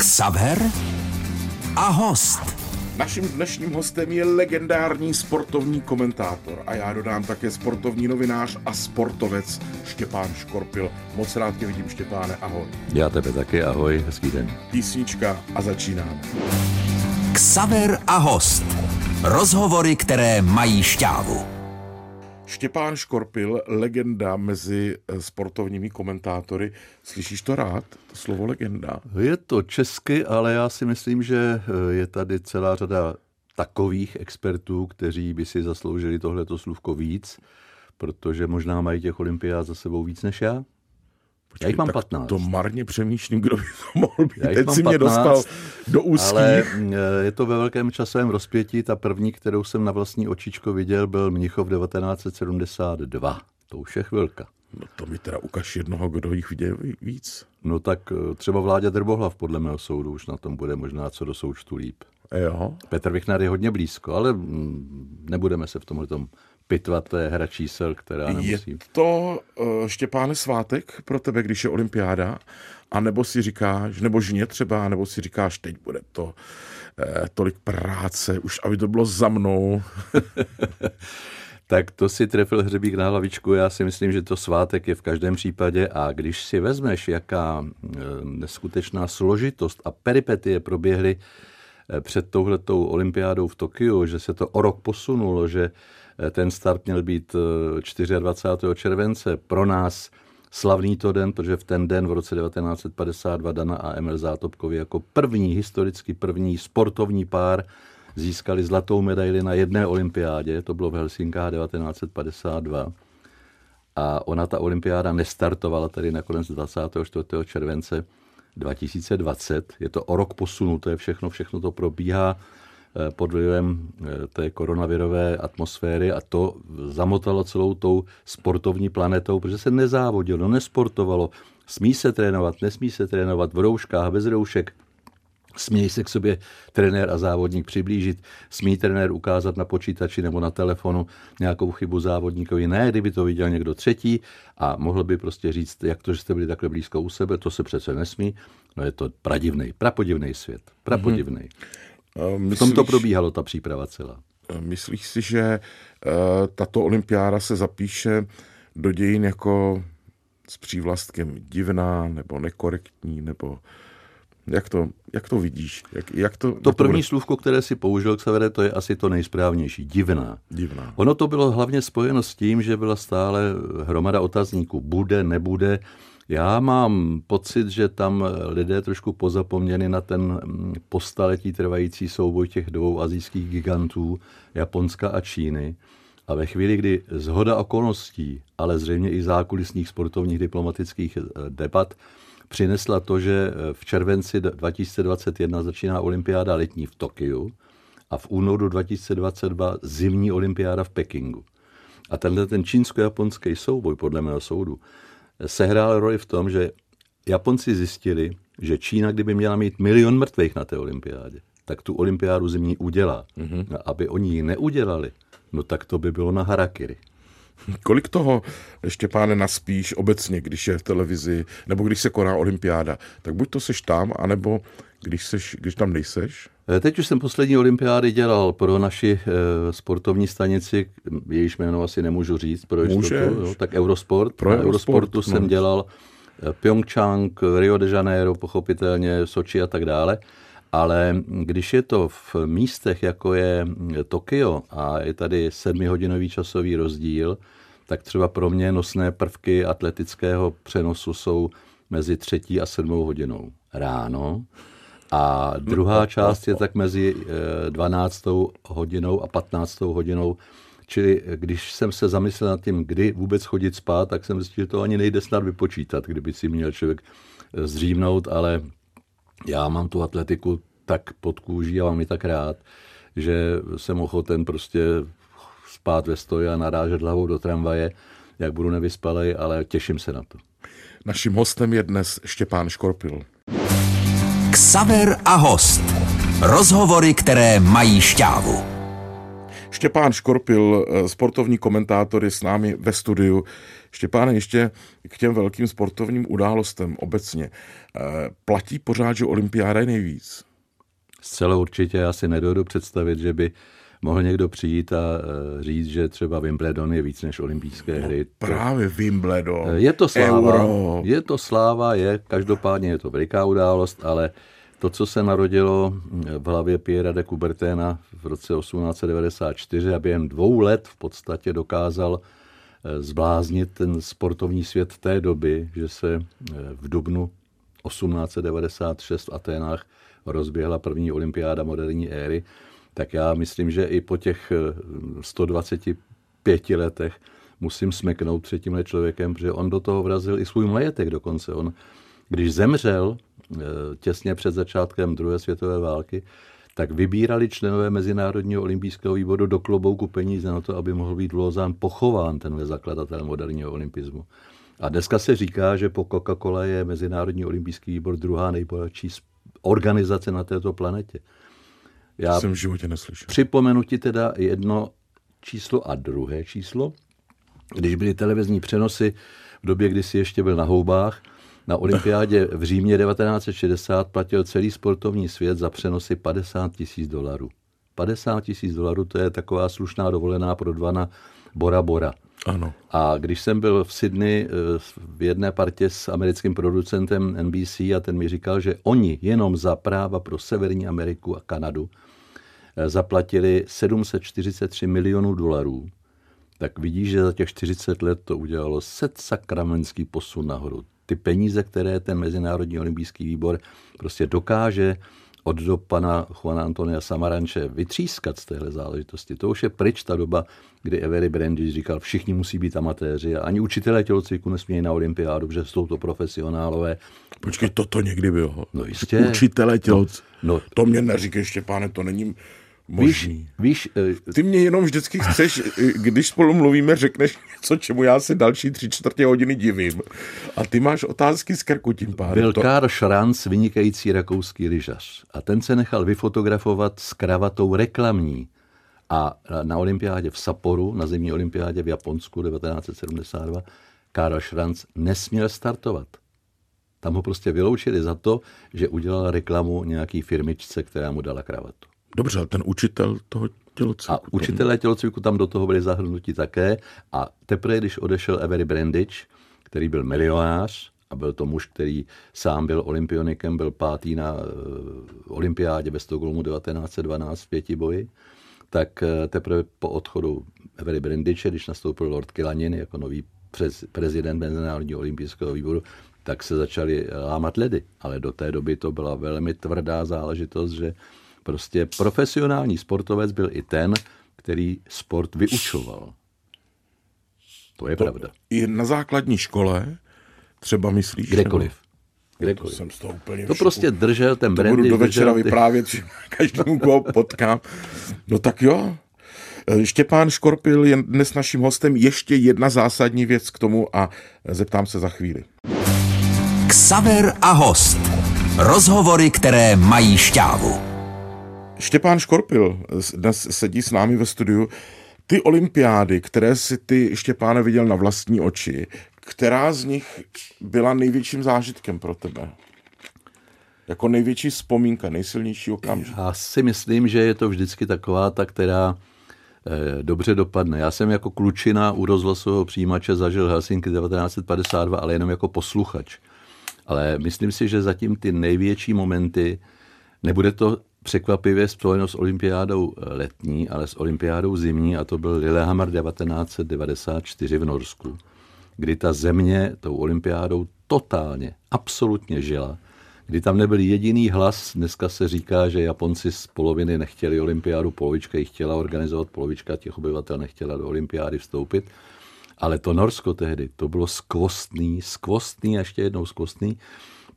Xaver a host. Naším dnešním hostem je legendární sportovní komentátor a já dodám také sportovní novinář a sportovec Štěpán Škorpil. Moc rád tě vidím, Štěpáne, ahoj. Já tebe taky, ahoj, hezký den. Písnička a začínáme. Xaver a host. Rozhovory, které mají šťávu. Štěpán Škorpil, legenda mezi eh, sportovními komentátory. Slyšíš to rád, to slovo legenda? Je to česky, ale já si myslím, že eh, je tady celá řada takových expertů, kteří by si zasloužili tohleto slůvko víc, protože možná mají těch olympiád za sebou víc než já. Počkej, já jich mám tak 15. To marně přemýšlím, kdo by to mohl být. Já jich Teď mám si mě 15, dostal do úzkých. Ale je to ve velkém časovém rozpětí. Ta první, kterou jsem na vlastní očičko viděl, byl Mnichov 1972. To už je chvilka. No to mi teda ukaž jednoho, kdo jich viděl víc. No tak eh, třeba Vláďa Drbohlav podle mého soudu už na tom bude možná co do součtu líp. Jo. Petr Vichnar je hodně blízko, ale nebudeme se v tomhle tom pitvat, to je hra čísel, která Je nemusí. to uh, Štěpáne svátek pro tebe, když je olympiáda? A nebo si říkáš, nebo žně třeba, nebo si říkáš, teď bude to eh, tolik práce, už aby to bylo za mnou. Tak to si trefil hřebík na hlavičku. Já si myslím, že to svátek je v každém případě a když si vezmeš, jaká eh, neskutečná složitost a peripetie proběhly eh, před touhletou olympiádou v Tokiu, že se to o rok posunulo, že eh, ten start měl být eh, 24. července. Pro nás slavný to den, protože v ten den v roce 1952 Dana a Emil Zátopkovi jako první, historicky první sportovní pár získali zlatou medaili na jedné olympiádě, to bylo v Helsinkách 1952. A ona, ta olympiáda, nestartovala tady nakonec 24. července 2020. Je to o rok posunuté všechno, všechno to probíhá eh, pod vlivem eh, té koronavirové atmosféry a to zamotalo celou tou sportovní planetou, protože se nezávodilo, nesportovalo. Smí se trénovat, nesmí se trénovat v rouškách, bez roušek. Smějí se k sobě trenér a závodník přiblížit, smí trenér ukázat na počítači nebo na telefonu nějakou chybu závodníkovi. Ne, kdyby to viděl někdo třetí a mohl by prostě říct, jak to, že jste byli takhle blízko u sebe, to se přece nesmí. No je to pradivný, prapodivný svět, prapodivný. Mm-hmm. V tom to probíhalo, ta příprava celá. Myslíš si, že uh, tato olympiáda se zapíše do dějin jako s přívlastkem divná nebo nekorektní, nebo jak to, jak to vidíš? Jak, jak to, to první bude... slůvko, které si použil k severe, to je asi to nejsprávnější. Divná. Divná. Ono to bylo hlavně spojeno s tím, že byla stále hromada otazníků. Bude, nebude. Já mám pocit, že tam lidé trošku pozapomněli na ten postaletí trvající souboj těch dvou azijských gigantů, Japonska a Číny. A ve chvíli, kdy zhoda okolností, ale zřejmě i zákulisních sportovních diplomatických debat, přinesla to, že v červenci 2021 začíná olympiáda letní v Tokiu a v únoru 2022 zimní olympiáda v Pekingu. A tenhle ten čínsko-japonský souboj, podle mého soudu, sehrál roli v tom, že Japonci zjistili, že Čína, kdyby měla mít milion mrtvých na té olympiádě, tak tu olympiádu zimní udělá. Mm-hmm. A aby oni ji neudělali, no tak to by bylo na harakiri. Kolik toho, Štěpáne, naspíš obecně, když je v televizi, nebo když se koná olympiáda? Tak buď to seš tam, anebo když, seš, když tam nejseš? Teď už jsem poslední olympiády dělal pro naši e, sportovní stanici, jejíž jméno asi nemůžu říct, pro jistotu, jo, tak Eurosport. Pro Na Eurosportu no. jsem dělal Pyeongchang, Rio de Janeiro, pochopitelně Soči a tak dále. Ale když je to v místech, jako je Tokio a je tady sedmihodinový časový rozdíl, tak třeba pro mě nosné prvky atletického přenosu jsou mezi třetí a sedmou hodinou ráno. A druhá část je tak mezi 12. hodinou a 15. hodinou. Čili když jsem se zamyslel nad tím, kdy vůbec chodit spát, tak jsem zjistil, že to ani nejde snad vypočítat, kdyby si měl člověk zřívnout, ale já mám tu atletiku tak pod kůží a mám ji tak rád, že jsem ochoten prostě spát ve stoji a narážet hlavou do tramvaje, jak budu nevyspalej, ale těším se na to. Naším hostem je dnes Štěpán Škorpil. Ksaver a host. Rozhovory, které mají šťávu. Štěpán Škorpil, eh, sportovní komentátor, je s námi ve studiu. Štěpáne, ještě k těm velkým sportovním událostem obecně. Eh, platí pořád, že olympiáda je nejvíc? Zcela určitě. Já si nedodu představit, že by mohl někdo přijít a eh, říct, že třeba Wimbledon je víc než olympijské no, hry. Právě Wimbledon. Je to sláva. Euro. Je to sláva, je, každopádně je to veliká událost, ale to, co se narodilo v hlavě Pierre de Coubertina v roce 1894 a během dvou let v podstatě dokázal eh, zbláznit ten sportovní svět té doby, že se eh, v dubnu 1896 v Aténách rozběhla první olympiáda moderní éry, tak já myslím, že i po těch 125 eh, letech musím smeknout před tímhle člověkem, protože on do toho vrazil i svůj majetek dokonce. On, když zemřel Eh, těsně před začátkem druhé světové války, tak vybírali členové Mezinárodního olympijského výboru do klobouku peníze na to, aby mohl být Lozán pochován tenhle zakladatel moderního olympismu. A dneska se říká, že po Coca-Cola je Mezinárodní olympijský výbor druhá nejbohatší organizace na této planetě. Já jsem v životě neslyšel. Připomenu ti teda jedno číslo a druhé číslo. Když byly televizní přenosy v době, kdy si ještě byl na houbách, na olympiádě v Římě 1960 platil celý sportovní svět za přenosy 50 tisíc dolarů. 50 tisíc dolarů to je taková slušná dovolená pro dva na Bora Bora. Ano. A když jsem byl v Sydney eh, v jedné partě s americkým producentem NBC a ten mi říkal, že oni jenom za práva pro Severní Ameriku a Kanadu zaplatili 743 milionů dolarů, tak vidíš, že za těch 40 let to udělalo set sakramenský posun nahoru ty peníze, které ten Mezinárodní olympijský výbor prostě dokáže od do pana Juana Antonia Samaranče vytřískat z téhle záležitosti. To už je pryč ta doba, kdy Avery Brandy říkal, všichni musí být amatéři a ani učitelé tělocviku nesmějí na olympiádu, protože jsou to profesionálové. Počkej, toto někdy bylo. No jistě. Učitelé tělocviku. No, no, to mě neříkej, Štěpáne, to není možný. Víš, víš, uh, Ty mě jenom vždycky chceš, když spolu mluvíme, řekneš něco, čemu já se další tři čtvrtě hodiny divím. A ty máš otázky z krku tím pádem. Byl to... Karl Schranz, vynikající rakouský lyžař. A ten se nechal vyfotografovat s kravatou reklamní. A na olympiádě v Saporu, na zimní olympiádě v Japonsku 1972, Karl Schranz nesměl startovat. Tam ho prostě vyloučili za to, že udělal reklamu nějaký firmičce, která mu dala kravatu. Dobře, ale ten učitel toho tělocviku. A učitelé tělocviku tam do toho byli zahrnuti také. A teprve, když odešel Avery Brandič, který byl milionář, a byl to muž, který sám byl olympionikem, byl pátý na uh, olympiádě ve Stockholmu 1912 v pěti boji, tak uh, teprve po odchodu Avery Brandiče, když nastoupil Lord Kilanin jako nový prez, prezident Mezinárodního olympijského výboru, tak se začaly lámat ledy. Ale do té doby to byla velmi tvrdá záležitost, že Prostě profesionální sportovec byl i ten, který sport vyučoval. To je to pravda. I na základní škole třeba myslíš? Kdekoliv. Kdekoliv. To jsem z toho úplně To prostě držel ten brandy. To budu do večera ty... vyprávět každému, koho potkám. No tak jo. Štěpán Škorpil je dnes naším hostem. Ještě jedna zásadní věc k tomu a zeptám se za chvíli. Ksaver a host. Rozhovory, které mají šťávu. Štěpán Škorpil dnes sedí s námi ve studiu. Ty olympiády, které si ty, Štěpáne, viděl na vlastní oči, která z nich byla největším zážitkem pro tebe? Jako největší vzpomínka, nejsilnější okamžik? Já si myslím, že je to vždycky taková ta, která eh, dobře dopadne. Já jsem jako klučina u rozhlasového přijímače zažil Helsinki 1952, ale jenom jako posluchač. Ale myslím si, že zatím ty největší momenty, nebude to překvapivě spojeno s olympiádou letní, ale s olympiádou zimní a to byl Lillehammer 1994 v Norsku, kdy ta země tou olympiádou totálně, absolutně žila, kdy tam nebyl jediný hlas. Dneska se říká, že Japonci z poloviny nechtěli olympiádu, polovička ji chtěla organizovat, polovička těch obyvatel nechtěla do olympiády vstoupit. Ale to Norsko tehdy, to bylo skvostný, skvostný ještě jednou skvostný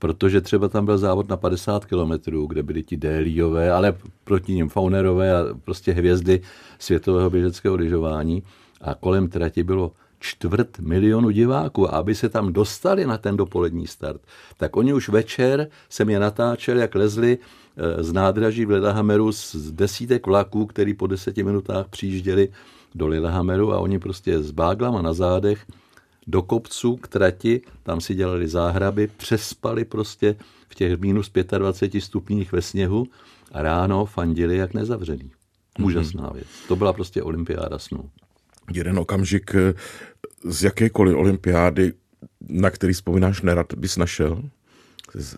protože třeba tam byl závod na 50 kilometrů, kde byli ti Déliové, ale proti ním Faunerové a prostě hvězdy světového běžeckého lyžování. A kolem trati bylo čtvrt milionu diváků. A aby se tam dostali na ten dopolední start, tak oni už večer se mě natáčeli, jak lezli eh, z nádraží v Lillehammeru z desítek vlaků, který po deseti minutách přijížděli do Lillehammeru a oni prostě s báglama na zádech do kopců k trati, tam si dělali záhraby, přespali prostě v těch minus 25 stupních ve sněhu a ráno fandili jak nezavřený. Úžasná věc. To byla prostě olympiáda snů. Jeden okamžik eh, z jakékoliv olympiády, na který vzpomínáš nerad, bys našel?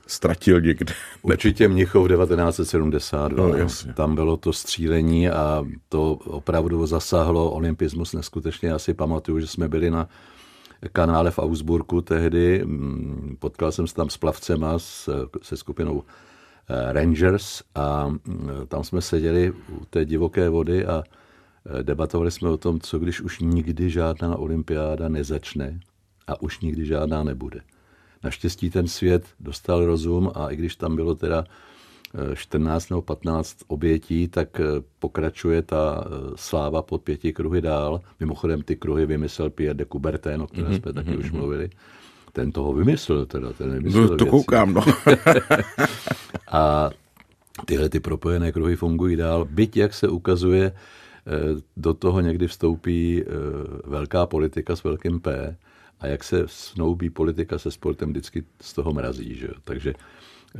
Ztratil někde? Určitě Mnichov 1972. No, jasně. Tam bylo to střílení a to opravdu zasáhlo olympismus neskutečně. Já si pamatuju, že jsme byli na kanále v Augsburgu tehdy. Mm, potkal jsem se tam s plavcema, se skupinou eh, Rangers a mm, tam jsme seděli u té divoké vody a eh, debatovali jsme o tom, co když už nikdy žádná olympiáda nezačne a už nikdy žádná nebude. Naštěstí ten svět dostal rozum a i když tam bylo teda 14 nebo 15 obětí, tak eh, pokračuje ta eh, sláva pod pěti kruhy dál. Mimochodem ty kruhy vymyslel Pierre de Coubertin, o kterém mm-hmm, jsme taky mm-hmm. už mhm. mluvili. Ten toho vymyslel teda, ten vymyslel no, To věci. koukám, no. a tyhle ty propojené kruhy fungují dál. Byť, jak se ukazuje, eh, do toho někdy vstoupí velká politika s velkým P a jak se snoubí politika se sportem, vždycky z toho mrazí. Že? Takže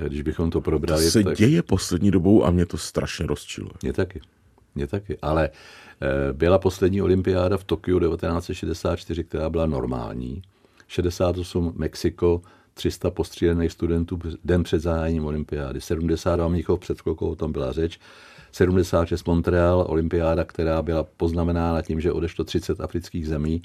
když bychom to probrali. To se tak... děje poslední dobou a mě to strašně rozčiluje. Mě taky. Mě taky. Ale eh, byla poslední olympiáda v Tokiu 1964, která byla normální. 68 Mexiko, 300 postřílených studentů den před zahájením olympiády. 72 Mnichov před chvilkou, o tom byla řeč. 76 Montreal, olympiáda, která byla poznamenána tím, že odešlo 30 afrických zemí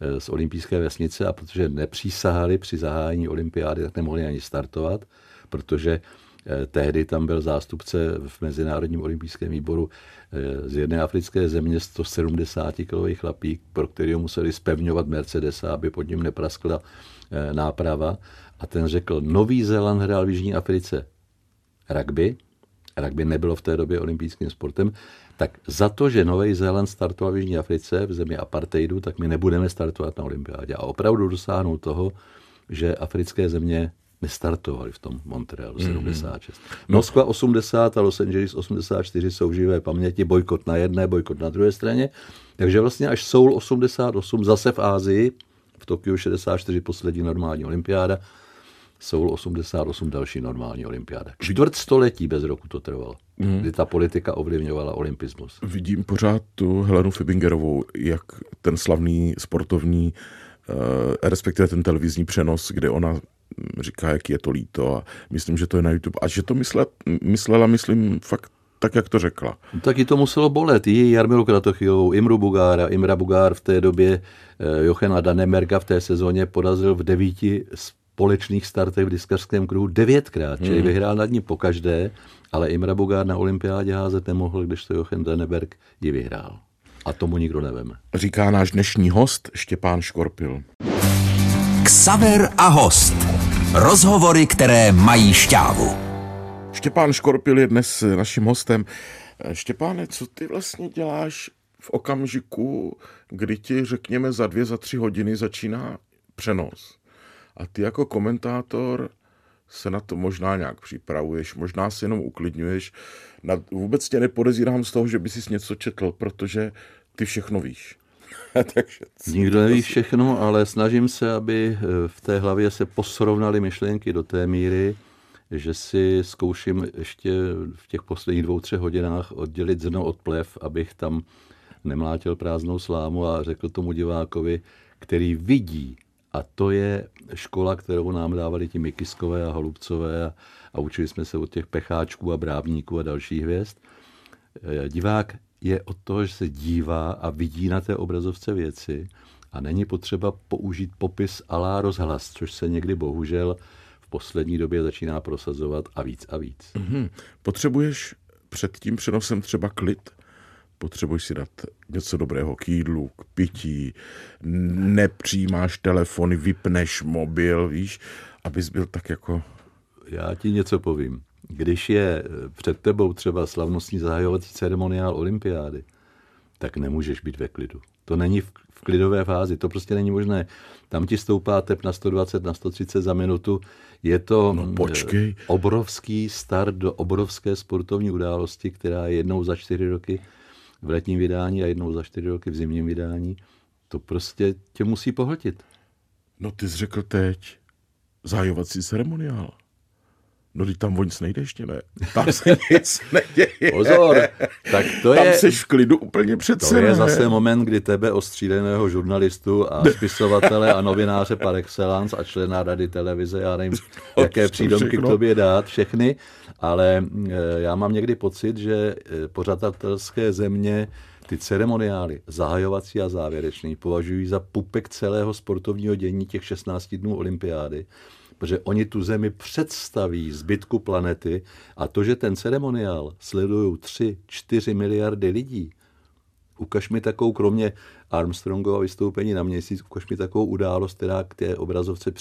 eh, z olympijské vesnice a protože nepřísahali při zahájení olympiády, tak nemohli ani startovat protože eh, tehdy tam byl zástupce v Mezinárodním olympijském výboru eh, z jedné africké země 170 kilový chlapík, pro kterého museli spevňovat Mercedesa, aby pod ním nepraskla eh, náprava. A ten řekl, Nový Zéland hrál v Jižní Africe rugby, rugby nebylo v té době olympijským sportem, tak za to, že Nový Zéland startoval v Jižní Africe, v zemi apartheidu, tak my nebudeme startovat na olympiádě. A opravdu dosáhnou toho, že africké země nestartovali v tom Montrealu 76. Mm-hmm. Moskva 80 a Los Angeles 84 jsou živé paměti, bojkot na jedné, bojkot na druhé straně. Takže vlastně až Soul 88 zase v Ázii, v Tokiu 64 poslední normální olympiáda, Soul 88 další normální olympiáda. Čtvrt století bez roku to trvalo, mm. kdy ta politika ovlivňovala olympismus. Vidím pořád tu Helenu Fibingerovou, jak ten slavný sportovní, eh, respektive ten televizní přenos, kde ona říká, jak je to líto a myslím, že to je na YouTube. A že to mysle, myslela, myslím, fakt tak, jak to řekla. Taky to muselo bolet. I Jarmilu Kratochilovou, Imru Bugára, Imra Bugár v té době, eh, Jochena Danemerga v té sezóně porazil v devíti společných startech v diskařském kruhu devětkrát, čili hmm. vyhrál nad ní pokaždé, ale Imra Bugár na olympiádě házet nemohl, když to Jochen Daneberg ji vyhrál. A tomu nikdo neveme. Říká náš dnešní host Štěpán Škorpil. Ksaver a host. Rozhovory, které mají šťávu. Štěpán Škorpil je dnes naším hostem. Štěpáne, co ty vlastně děláš v okamžiku, kdy ti, řekněme, za dvě, za tři hodiny začíná přenos? A ty jako komentátor se na to možná nějak připravuješ, možná si jenom uklidňuješ. vůbec tě nepodezírám z toho, že by si něco četl, protože ty všechno víš. Takže Nikdo neví všechno, ale snažím se, aby eh, v té hlavě se posrovnaly myšlenky do té míry, že si zkouším ještě v těch posledních dvou, třech hodinách oddělit zrno od plev, abych tam nemlátil prázdnou slámu a řekl tomu divákovi, který vidí, a to je škola, kterou nám dávali ti Mikiskové a Holubcové a, a učili jsme se od těch pecháčků a brávníků a dalších hvězd. Eh, divák je od toho, že se dívá a vidí na té obrazovce věci a není potřeba použít popis alá rozhlas, což se někdy bohužel v poslední době začíná prosazovat a víc a víc. Mm-hmm. Potřebuješ před tím přenosem třeba klid? Potřebuješ si dát něco dobrého k jídlu, k pití, nepřijímáš telefony, vypneš mobil, víš, abys byl tak jako... Já ti něco povím. Když je eh, před tebou třeba slavnostní zahajovací ceremoniál olympiády, tak nemůžeš být ve klidu. To není v, v klidové fázi, to prostě není možné. Tam ti stoupá tep na 120, na 130 za minutu. Je to no, počkej. obrovský start do obrovské sportovní události, která je jednou za čtyři roky v letním vydání a jednou za čtyři roky v zimním vydání. To prostě tě musí pohltit. No ty jsi řekl teď zahajovací ceremoniál. No, teď tam o nic nejde ještě, ne? Tam se nic neděje. Pozor, tak to tam je... Tam jsi v klidu úplně přece, To je zase moment, kdy tebe ostříleného žurnalistu a spisovatele a novináře par excellence a člena rady televize, já nevím, jaké přídomky k tobě dát, všechny, ale eh, já mám někdy pocit, že eh, pořadatelské země ty ceremoniály, zahajovací a závěrečný, považují za pupek celého sportovního dění těch 16 dnů olympiády protože oni tu zemi představí zbytku planety a to, že ten ceremoniál sledují 3-4 miliardy lidí, ukaž mi takovou, kromě Armstrongova vystoupení na měsíc, ukaž mi takovou událost, která k té obrazovce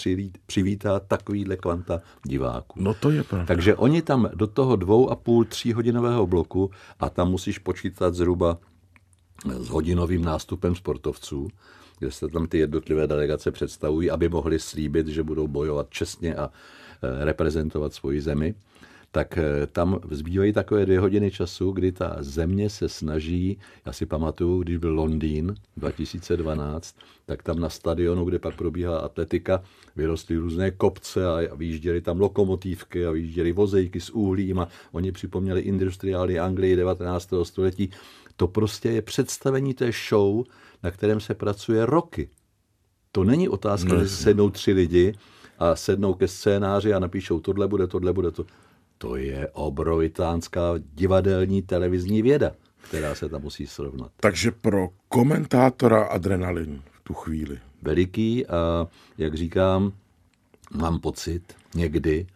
přivítá takovýhle kvanta diváků. No to je pravda. Takže oni tam do toho dvou a půl, tří hodinového bloku a tam musíš počítat zhruba s hodinovým nástupem sportovců, kde se tam ty jednotlivé delegace představují, aby mohli slíbit, že budou bojovat čestně a e, reprezentovat svoji zemi, tak e, tam zbývají takové dvě hodiny času, kdy ta země se snaží, já si pamatuju, když byl Londýn 2012, tak tam na stadionu, kde pak probíhala atletika, vyrostly různé kopce a vyjížděly tam lokomotívky a vyjížděly vozejky s uhlím a oni připomněli industriály Anglii 19. století. To prostě je představení té show, na kterém se pracuje roky. To není otázka, no, že sednou tři lidi a sednou ke scénáři a napíšou tohle bude, tohle bude to. To je obrovitánská divadelní televizní věda, která se tam musí srovnat. Takže pro komentátora adrenalin v tu chvíli. Veliký a jak říkám, mám pocit někdy,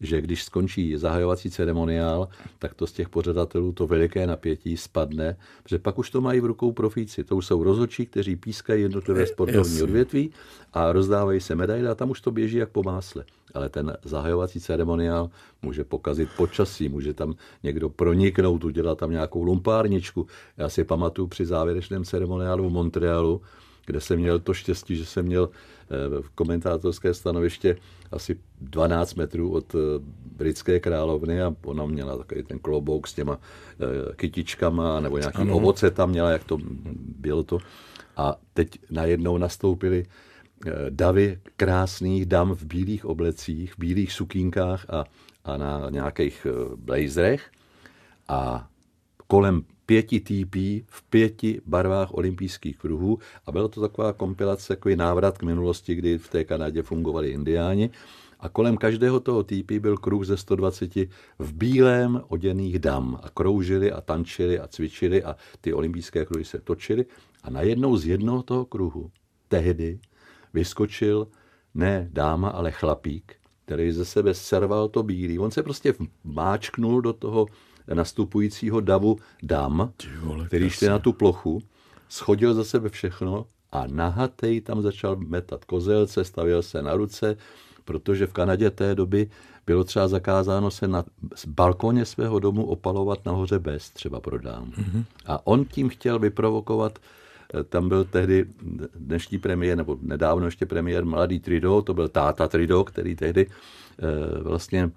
že když skončí zahajovací ceremoniál, tak to z těch pořadatelů to veliké napětí spadne, že pak už to mají v rukou profíci. To už jsou rozhodčí, kteří pískají jednotlivé sportovní odvětví a rozdávají se medaile a tam už to běží jak po másle. Ale ten zahajovací ceremoniál může pokazit počasí, může tam někdo proniknout, udělat tam nějakou lumpárničku. Já si pamatuju při závěrečném ceremoniálu v Montrealu, kde jsem měl to štěstí, že jsem měl eh, komentátorské stanoviště asi 12 metrů od eh, britské královny a ona měla takový ten klobouk s těma eh, kytičkama nebo nějaký ano. ovoce tam měla, jak to bylo to. A teď najednou nastoupili davy krásných dam v bílých oblecích, v bílých sukínkách a, a na nějakých blazerech a kolem pěti TP v pěti barvách olympijských kruhů a byla to taková kompilace, takový návrat k minulosti, kdy v té Kanadě fungovali indiáni a kolem každého toho TP byl kruh ze 120 v bílém oděných dam a kroužili a tančili a cvičili a ty olympijské kruhy se točily a najednou z jednoho toho kruhu tehdy vyskočil ne dáma, ale chlapík, který ze sebe serval to bílý. On se prostě máčknul do toho nastupujícího davu dam, který šli na tu plochu, schodil za sebe všechno a nahatej tam začal metat kozelce, stavil se na ruce, protože v Kanadě té doby bylo třeba zakázáno se na balkoně svého domu opalovat nahoře bez, třeba pro dám. Mm-hmm. A on tím chtěl vyprovokovat eh, tam byl tehdy dnešní premiér, nebo nedávno ještě premiér mladý Trido, to byl táta Trido, který tehdy e, vlastně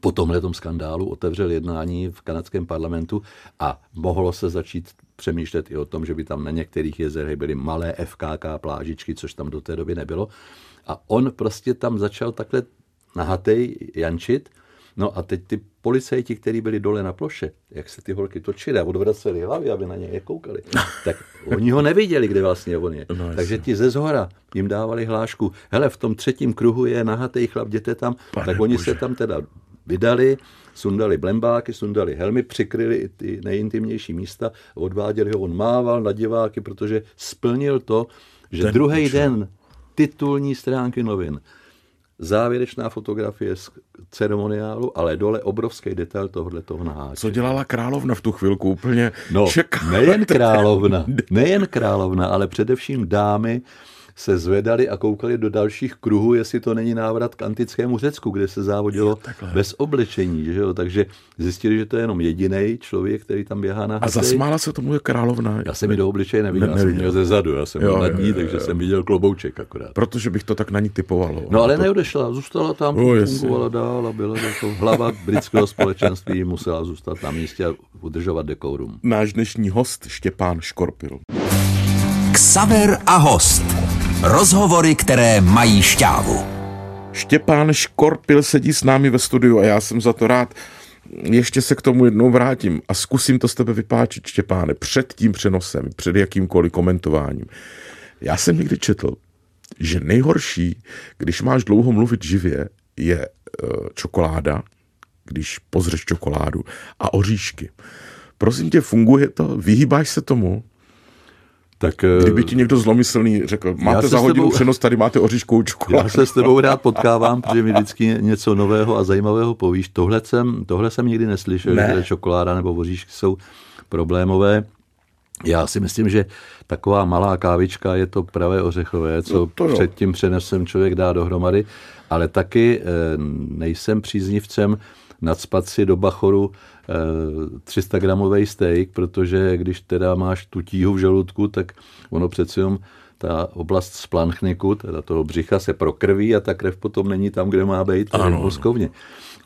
po tomhle skandálu otevřel jednání v kanadském parlamentu a mohlo se začít přemýšlet i o tom, že by tam na některých jezerech byly malé FKK plážičky, což tam do té doby nebylo. A on prostě tam začal takhle nahatej jančit, No a teď ty policajti, kteří byli dole na ploše, jak se ty holky točily a odvraceli hlavy, aby na něj koukali, tak oni ho neviděli, kde vlastně on je. No, Takže ti ze zhora jim dávali hlášku, hele, v tom třetím kruhu je nahatej chlap, jděte tam, Pane tak oni Bože. se tam teda vydali, sundali blembáky, sundali helmy, přikryli i ty nejintimnější místa, odváděli ho, on mával na diváky, protože splnil to, že Ten druhý den titulní stránky novin, závěrečná fotografie z ceremoniálu, ale dole obrovský detail tohle toho naháče. Co dělala královna v tu chvilku? Úplně no, nejen královna, nejen královna, ale především dámy se zvedali a koukali do dalších kruhů, jestli to není návrat k antickému Řecku, kde se závodilo bez oblečení. Že jo? Takže zjistili, že to je jenom jediný člověk, který tam běhá na A zasmála se tomu je královna. Já jsem mi do obličeje neviděl, ne, já jsem měl ze zadu, já jsem jo, byl nad ní, jo, takže jo. jsem viděl klobouček akorát. Protože bych to tak na ní typoval. No ale to... neodešla, zůstala tam, oh, fungovala dál a byla to hlava britského společenství, musela zůstat na místě a udržovat dekorum. Náš dnešní host Štěpán Škorpil. Ksaver a host. Rozhovory, které mají šťávu. Štěpán Škorpil sedí s námi ve studiu a já jsem za to rád. Ještě se k tomu jednou vrátím a zkusím to z tebe vypáčit, Štěpáne, před tím přenosem, před jakýmkoliv komentováním. Já jsem někdy četl, že nejhorší, když máš dlouho mluvit živě, je e, čokoláda, když pozřeš čokoládu a oříšky. Prosím tě, funguje to? Vyhýbáš se tomu? Tak, eh, Kdyby ti někdo zlomyslný řekl, máte za hodinu tebou, přenos, tady máte oříškovou čokoládu. Já se s tebou rád potkávám, protože mi vždycky něco nového a zajímavého povíš. Tohle jsem, tohle jsem nikdy neslyšel, ne. že čokoláda nebo oříšky jsou problémové. Já si myslím, že taková malá kávička je to pravé ořechové, co no to před tím přenesem člověk dá dohromady, ale taky eh, nejsem příznivcem nadspat si do bachoru 300 gramový steak, protože když teda máš tu tíhu v žaludku, tak ono přeci jenom ta oblast splanchniku, teda toho břicha se prokrví a ta krev potom není tam, kde má být, tedy v mozkovně.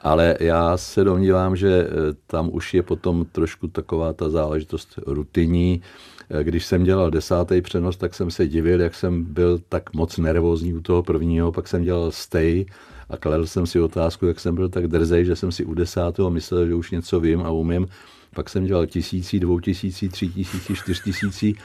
Ale já se domnívám, že eh, tam už je potom trošku taková ta záležitost rutinní. Eh, když jsem dělal desátý přenos, tak jsem se divil, jak jsem byl tak moc nervózní u toho prvního, pak jsem dělal stay a kladl jsem si otázku, jak jsem byl tak drzej, že jsem si u desátého myslel, že už něco vím a umím. Pak jsem dělal tisící, dvou tisící, tři tisící, čtyř tisící,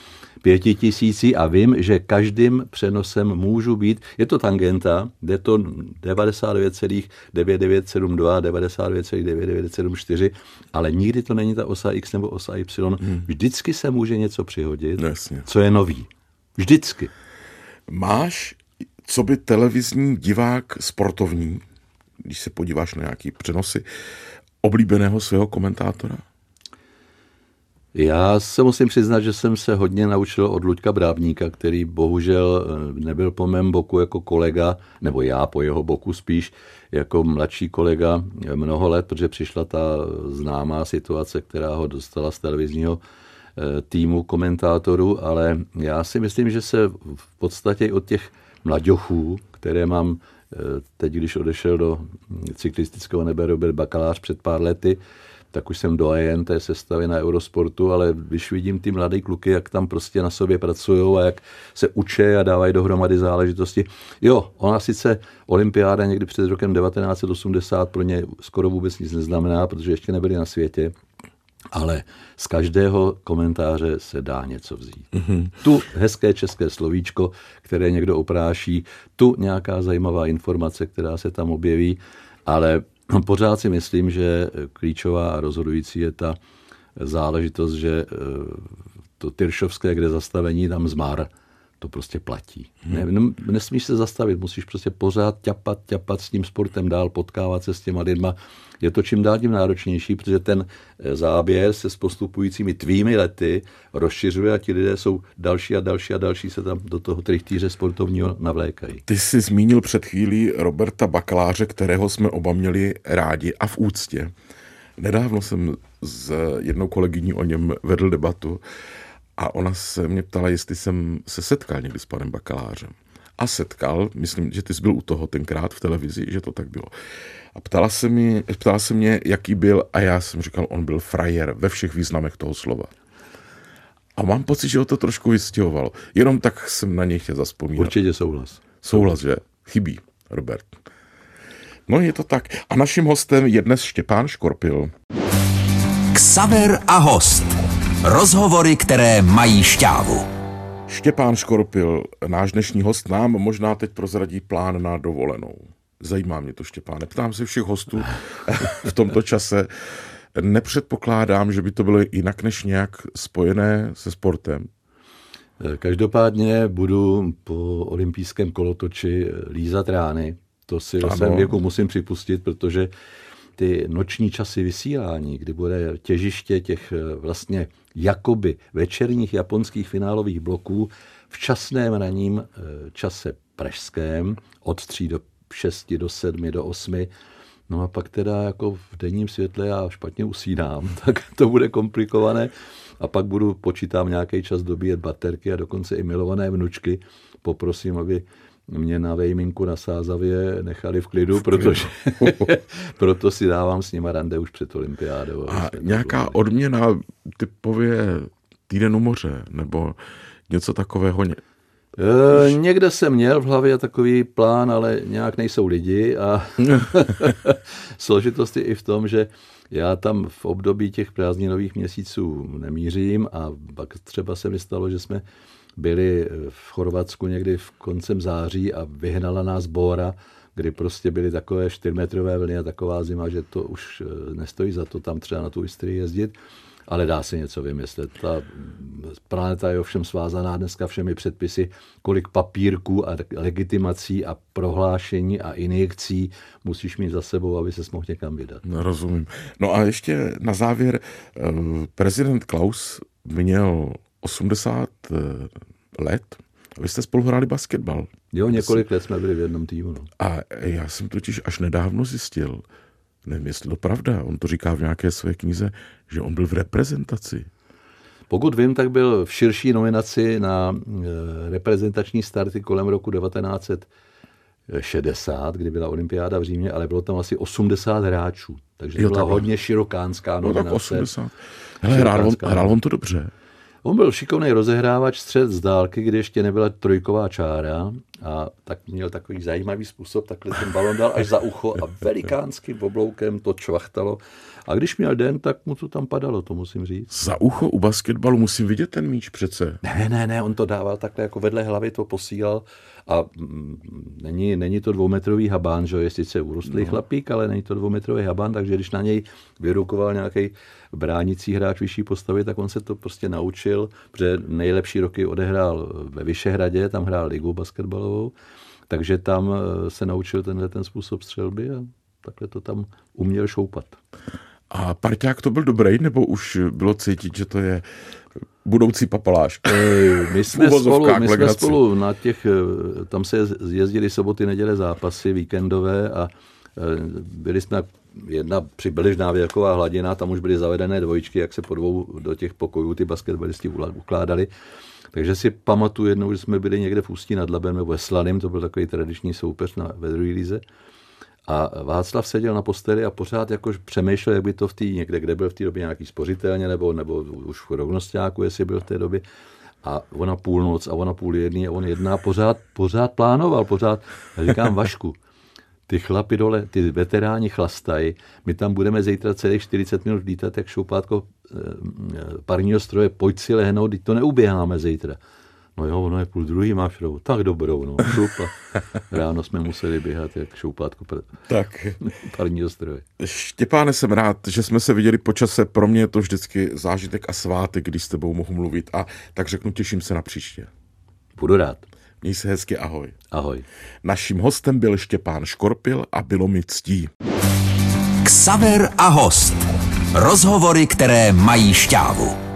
pěti tisící a vím, že každým přenosem můžu být, je to tangenta, jde to 99,9972, 99,9974, ale nikdy to není ta osa X nebo osa Y. Hmm. Vždycky se může něco přihodit, Jasně. co je nový. Vždycky. Máš co by televizní divák sportovní, když se podíváš na nějaký přenosy, oblíbeného svého komentátora? Já se musím přiznat, že jsem se hodně naučil od Luďka Brávníka, který bohužel eh, nebyl po mém boku jako kolega, nebo já po jeho boku spíš, jako mladší kolega mnoho let, protože přišla ta známá situace, která ho dostala z televizního eh, týmu komentátorů, ale já si myslím, že se v podstatě od těch mladěchů, které mám eh, teď, když odešel do cyklistického nebe Robert Bakalář před pár lety, tak už jsem dojen té sestavy na Eurosportu, ale když vidím ty mladé kluky, jak tam prostě na sobě pracují a jak se učí a dávají dohromady záležitosti. Jo, ona sice olympiáda někdy před rokem 1980 pro ně skoro vůbec nic neznamená, protože ještě nebyli na světě, ale z každého komentáře se dá něco vzít. Mm-hmm. Tu hezké české slovíčko, které někdo opráší, tu nějaká zajímavá informace, která se tam objeví, ale pořád si myslím, že klíčová a rozhodující je ta záležitost, že eh, to Tyršovské, kde zastavení tam zmar, to prostě platí. Hmm. Ne, nesmíš se zastavit, musíš prostě pořád ťapat, ťapat s tím sportem dál, potkávat se s těma lidma. Je to čím dál tím náročnější, protože ten eh, záběr se s postupujícími tvými lety rozšiřuje a ti lidé jsou další a další a další se tam do toho trichtýře sportovního navlékají. Ty jsi zmínil před chvílí Roberta Bakaláře, kterého jsme oba měli rádi a v úctě. Nedávno jsem s jednou kolegyní o něm vedl debatu a ona se mě ptala, jestli jsem se setkal někdy s panem bakalářem. A setkal, myslím, že ty jsi byl u toho tenkrát v televizi, že to tak bylo. A ptala se, mi, ptala se mě, jaký byl, a já jsem říkal, on byl frajer ve všech významech toho slova. A mám pocit, že ho to trošku vystěhovalo. Jenom tak jsem na něj chtěl zaspomínat. Určitě souhlas. Souhlas, že? Chybí, Robert. No je to tak. A naším hostem je dnes Štěpán Škorpil. Ksaver a host. Rozhovory, které mají šťávu. Štěpán Škorpil, náš dnešní host, nám možná teď prozradí plán na dovolenou. Zajímá mě to, Štěpáne. Ptám se všech hostů v tomto čase. Nepředpokládám, že by to bylo jinak než nějak spojené se sportem. Každopádně budu po olympijském kolotoči lízat rány. To si ve svém věku musím připustit, protože ty noční časy vysílání, kdy bude těžiště těch eh, vlastně jakoby večerních japonských finálových bloků včasném raním eh, čase pražském od 3 do 6, do 7, do 8. No a pak teda jako v denním světle já špatně usínám, tak to bude komplikované. A pak budu, počítám nějaký čas dobíjet baterky a dokonce i milované vnučky. Poprosím, aby mě na vejminku na Sázavě nechali v klidu, protože proto si dávám s nima rande už před olympiádou. A nějaká odměna typově týden u moře, nebo něco takového? E, někde jsem měl v hlavě takový plán, ale nějak nejsou lidi a složitost je i v tom, že já tam v období těch prázdninových měsíců nemířím a pak třeba se mi stalo, že jsme byli v Chorvatsku někdy v koncem září a vyhnala nás Bóra, kdy prostě byly takové čtyřmetrové vlny a taková zima, že to už eh, nestojí za to tam třeba na tu Istrii jezdit ale dá se něco vymyslet. Ta planeta je ovšem svázaná dneska všemi předpisy, kolik papírků a legitimací a prohlášení a injekcí musíš mít za sebou, aby se mohl někam vydat. No, rozumím. No a ještě na závěr, eh, prezident Klaus měl 80 eh, let, vy jste spolu hráli basketbal. Jo, několik let jsme byli v jednom týmu. No. A já jsem totiž až nedávno zjistil, nevím, jestli to pravda, on to říká v nějaké své knize, že on byl v reprezentaci. Pokud vím, tak byl v širší nominaci na eh, reprezentační starty kolem roku 1960, kdy byla olympiáda v Římě, ale bylo tam asi 80 hráčů. Takže jo, byla takhle. hodně širokánská nominace. No tak 80. Hele, hrál, on, hrál on to dobře. On byl šikovný rozehrávač střed z dálky, kdy ještě nebyla trojková čára a tak měl takový zajímavý způsob, takhle ten balon dal až za ucho a velikánským obloukem to čvachtalo. A když měl den, tak mu to tam padalo, to musím říct. Za ucho u basketbalu musím vidět ten míč přece. Ne, ne, ne, on to dával takhle jako vedle hlavy, to posílal a mm, není, není to dvoumetrový habán, že je sice urostlý no. chlapík, ale není to dvoumetrový habán, takže když na něj vyrukoval nějaký bránící hráč vyšší postavy, tak on se to prostě naučil, protože nejlepší roky odehrál ve Vyšehradě, tam hrál ligu basketbalovou, takže tam eh, se naučil tenhle ten způsob střelby a takhle to tam uměl šoupat. A parťák to byl dobrý, nebo už bylo cítit, že to je budoucí papaláš? My jsme, spolu, my jsme spolu na těch, eh, tam se jezdili soboty, neděle zápasy víkendové a eh, byli jsme jedna přibližná věková hladina, tam už byly zavedené dvojičky, jak se po dvou do těch pokojů ty basketbalisti ukládali. Takže si pamatuju jednou, že jsme byli někde v Ústí nad Labem nebo ve Slaným, to byl takový tradiční soupeř na, ve druhé lize. A Václav seděl na posteli a pořád jako přemýšlel, jak by to v té někde, kde byl v té době nějaký spořitelně, nebo, nebo už v rovnostáku, jestli byl v té době. A ona půlnoc a ona půl jedný a on jedná, pořád, pořád plánoval, pořád. A říkám, Vašku, ty chlapi dole, ty veteráni chlastají, my tam budeme zítra celých 40 minut lítat jak šoupátko e, parního stroje, pojď si lehnout, teď to neuběháme zítra. No jo, ono je půl druhý, máš rovou. Tak dobrou, no. Šupa. Ráno jsme museli běhat jak šoupátko pr- tak. parního stroje. Štěpáne, jsem rád, že jsme se viděli po čase. Pro mě je to vždycky zážitek a svátek, když s tebou mohu mluvit. A tak řeknu, těším se na příště. Budu rád. Měj se hezky, ahoj. Ahoj. Naším hostem byl Štěpán Škorpil a bylo mi ctí. Ksaver a host. Rozhovory, které mají šťávu.